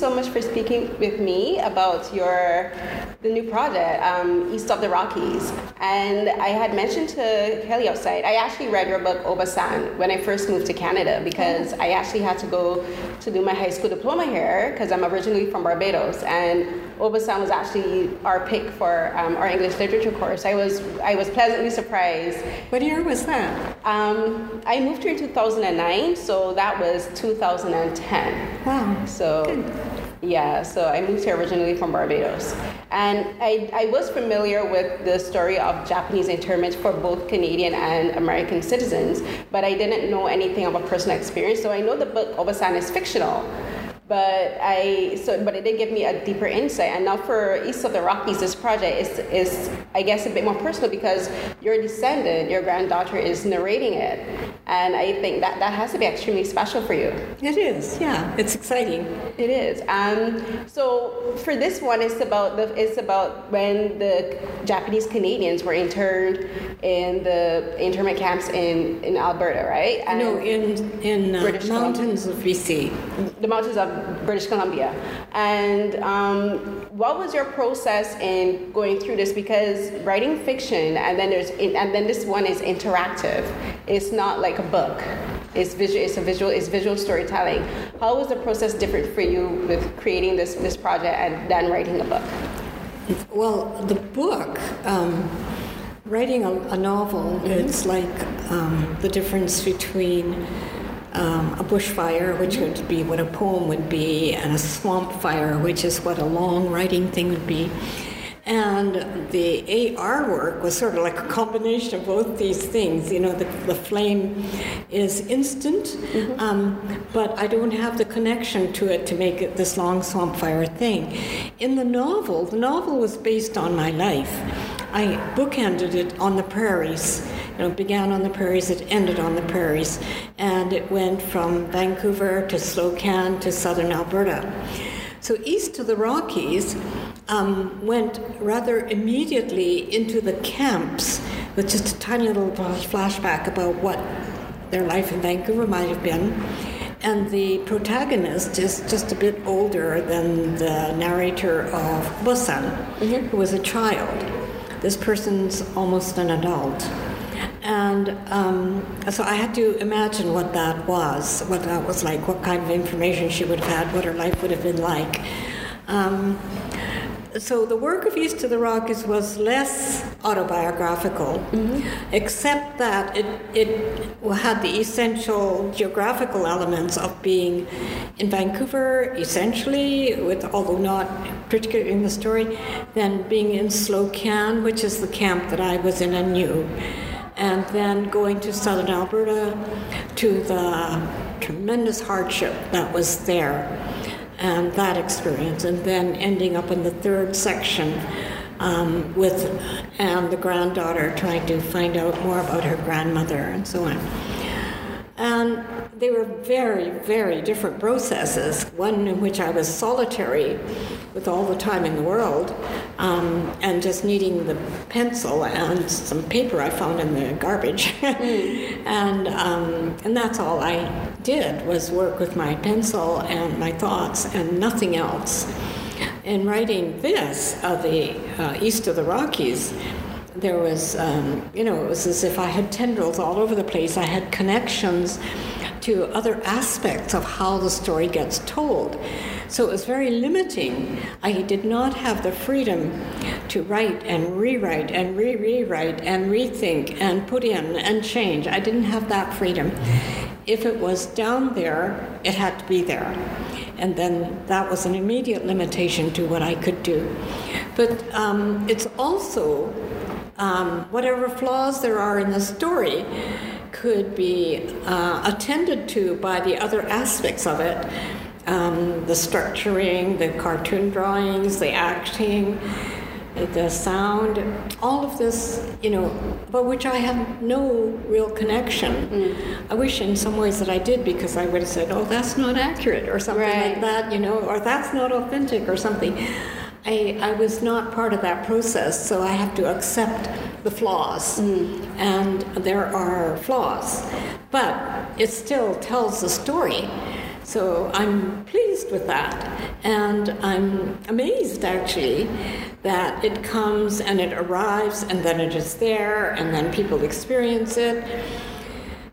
so much for speaking with me about your the new project, um, East of the Rockies. And I had mentioned to Kelly outside, I actually read your book, Obasan, when I first moved to Canada because I actually had to go to do my high school diploma here because I'm originally from Barbados. And Obasan was actually our pick for um, our English literature course. I was I was pleasantly surprised. What year was that? Um, I moved here in 2009, so that was 2010. Wow. So. Good. Yeah, so I moved here originally from Barbados. And I, I was familiar with the story of Japanese internment for both Canadian and American citizens, but I didn't know anything about personal experience. So I know the book Obasan is fictional, but I so but it did give me a deeper insight. And now for East of the Rockies, this project is is I guess a bit more personal because your descendant, your granddaughter, is narrating it, and I think that that has to be extremely special for you. It is, yeah. It's exciting. It is. Um, so for this one, it's about the it's about when the Japanese Canadians were interned in the internment camps in, in Alberta, right? And no, in in uh, mountains Columbia. of BC. The mountains of British Columbia. And um, what was your process in going through this? Because writing fiction and then there's and then this one is interactive. It's not like a book. It's visual. It's a visual. It's visual storytelling. How was the process different for you with creating this this project and then writing a book? Well, the book. Um, writing a, a novel, mm-hmm. it's like um, the difference between um, a bushfire, which would be what a poem would be, and a swamp fire, which is what a long writing thing would be. And the AR work was sort of like a combination of both these things. You know, the, the flame is instant, mm-hmm. um, but I don't have the connection to it to make it this long swamp fire thing. In the novel, the novel was based on my life. I bookended it on the prairies you know, began on the prairies, it ended on the prairies, and it went from Vancouver to Slocan to southern Alberta. So east of the Rockies um, went rather immediately into the camps with just a tiny little flashback about what their life in Vancouver might have been. And the protagonist is just a bit older than the narrator of Obasan, mm-hmm. who was a child. This person's almost an adult. And um, so I had to imagine what that was, what that was like, what kind of information she would have had, what her life would have been like. Um, so the work of East of the Rockies was less autobiographical, mm-hmm. except that it, it had the essential geographical elements of being in Vancouver, essentially, with although not particularly in the story, then being in Slocan, which is the camp that I was in and knew and then going to southern Alberta to the tremendous hardship that was there and that experience, and then ending up in the third section um, with and the granddaughter trying to find out more about her grandmother and so on. And they were very, very different processes. One in which I was solitary with all the time in the world um, and just needing the pencil and some paper I found in the garbage. mm. and, um, and that's all I did was work with my pencil and my thoughts and nothing else. In writing this, uh, the uh, East of the Rockies, there was, um, you know, it was as if I had tendrils all over the place. I had connections to other aspects of how the story gets told. So it was very limiting. I did not have the freedom to write and rewrite and re rewrite and rethink and put in and change. I didn't have that freedom. If it was down there, it had to be there. And then that was an immediate limitation to what I could do. But um, it's also um, whatever flaws there are in the story could be uh, attended to by the other aspects of it um, the structuring, the cartoon drawings, the acting, the sound, all of this, you know, but which I have no real connection. Mm. I wish in some ways that I did because I would have said, oh, that's not accurate or something right. like that, you know, or that's not authentic or something. I, I was not part of that process, so I have to accept the flaws. Mm. And there are flaws, but it still tells the story. So I'm pleased with that. And I'm amazed actually that it comes and it arrives and then it is there and then people experience it.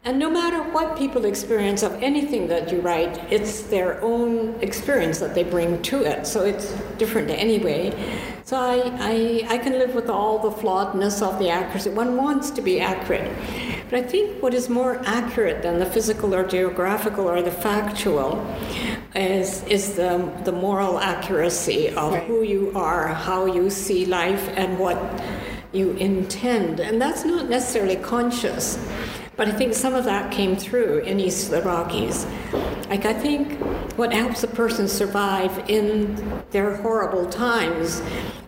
And no matter what people experience of anything that you write, it's their own experience that they bring to it. So it's different anyway. So I, I, I can live with all the flawedness of the accuracy. One wants to be accurate. But I think what is more accurate than the physical or geographical or the factual is, is the, the moral accuracy of right. who you are, how you see life, and what you intend. And that's not necessarily conscious. But I think some of that came through in East of the Rockies. Like, I think what helps a person survive in their horrible times,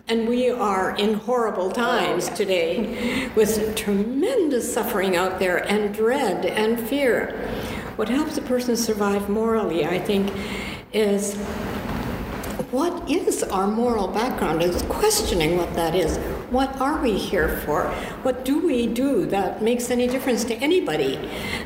and we are in horrible times today with tremendous suffering out there, and dread and fear. What helps a person survive morally, I think, is what is our moral background? Is questioning what that is. What are we here for? What do we do that makes any difference to anybody?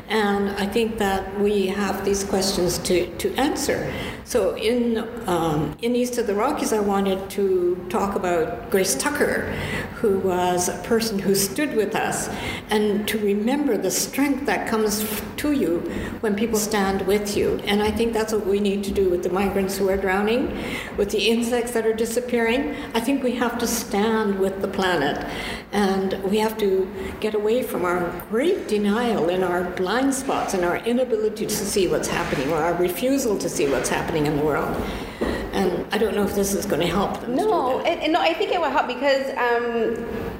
And I think that we have these questions to, to answer. So in um, in East of the Rockies, I wanted to talk about Grace Tucker, who was a person who stood with us, and to remember the strength that comes to you when people stand with you. And I think that's what we need to do with the migrants who are drowning, with the insects that are disappearing. I think we have to stand with the planet, and we have to get away from our great denial and our blind spots and our inability to see what's happening or our refusal to see what's happening in the world. And I don't know if this is going to help them. No, and, no, I think it will help because um,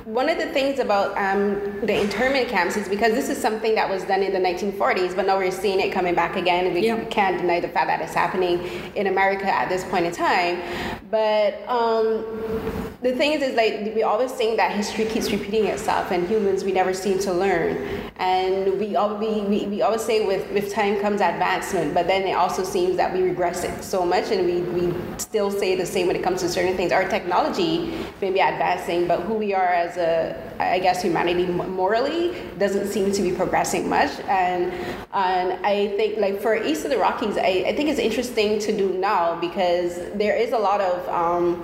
one of the things about um, the internment camps is because this is something that was done in the 1940s, but now we're seeing it coming back again. We yeah. can't deny the fact that it's happening in America at this point in time. But um, the thing is, is like we always think that history keeps repeating itself, and humans we never seem to learn. And we all we, we, we always say with with time comes advancement, but then it also seems that we regress it so much, and we we still say the same when it comes to certain things. Our technology may be advancing, but who we are as a I guess humanity morally doesn't seem to be progressing much. And and I think like for East of the Rockies, I, I think it's interesting to do now because there is a lot of um,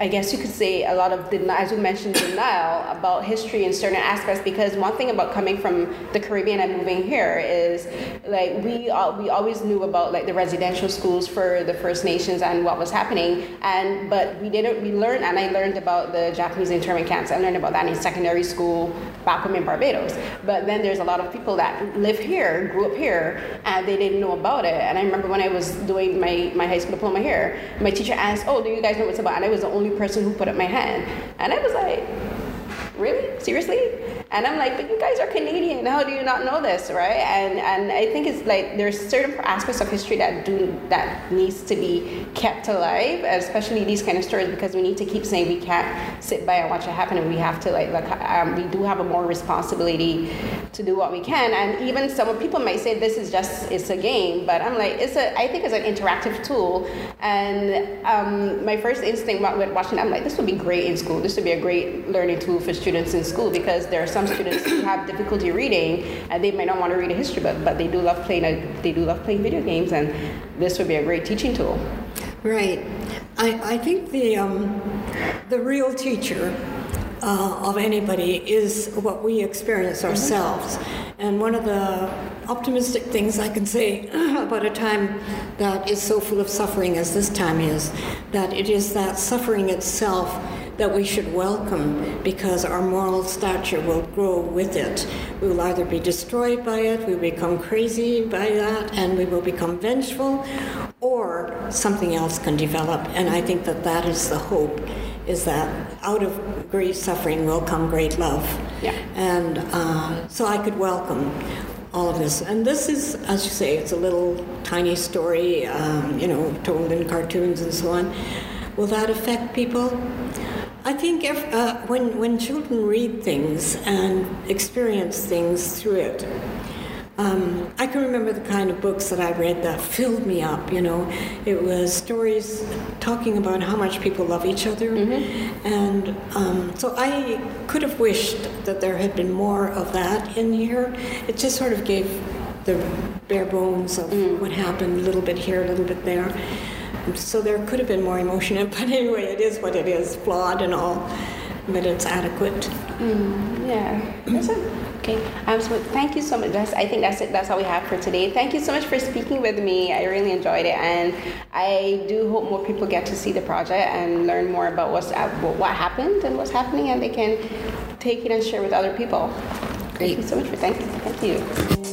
I guess you could say a lot of denial, as you mentioned, denial about history in certain aspects. Because one thing about coming from the Caribbean and moving here is like we uh, we always knew about like the residential schools for the First Nations and what was happening, and but we didn't we learned and I learned about the Japanese internment camps. I learned about that in secondary school back home in Barbados. But then there's a lot of people that live here, grew up here, and they didn't know about it. And I remember when I was doing my my high school diploma here, my teacher asked, "Oh, do you guys know what's about?" And I was the only person who put up my hand. And I was like, really? Seriously? And I'm like, but you guys are Canadian. How do you not know this, right? And and I think it's like there's certain aspects of history that do that needs to be kept alive, especially these kind of stories, because we need to keep saying we can't sit by and watch it happen, and we have to like look. Um, we do have a more responsibility to do what we can. And even some people might say this is just it's a game, but I'm like it's a. I think it's an interactive tool. And um, my first instinct with watching, I'm like this would be great in school. This would be a great learning tool for students in school because there are some students who have difficulty reading and they might not want to read a history book, but they do love playing. A, they do love playing video games, and this would be a great teaching tool. Right. I, I think the um, the real teacher uh, of anybody is what we experience mm-hmm. ourselves. And one of the optimistic things I can say about a time that is so full of suffering as this time is, that it is that suffering itself that we should welcome because our moral stature will grow with it. We will either be destroyed by it, we will become crazy by that, and we will become vengeful, or something else can develop. And I think that that is the hope is that out of great suffering will come great love. Yeah. And uh, so I could welcome all of this. And this is, as you say, it's a little tiny story, um, you know, told in cartoons and so on. Will that affect people? I think if, uh, when, when children read things and experience things through it, um, I can remember the kind of books that I read that filled me up. You know, it was stories talking about how much people love each other, mm-hmm. and um, so I could have wished that there had been more of that in here. It just sort of gave the bare bones of mm. what happened, a little bit here, a little bit there. so there could have been more emotion but anyway, it is what it is, flawed and all, but it's adequate. Mm, yeah. Okay. Um, so thank you so much. That's, I think that's it. That's all we have for today. Thank you so much for speaking with me. I really enjoyed it, and I do hope more people get to see the project and learn more about what's what happened and what's happening, and they can take it and share with other people. Great. Thank you so much for thank you. Thank you.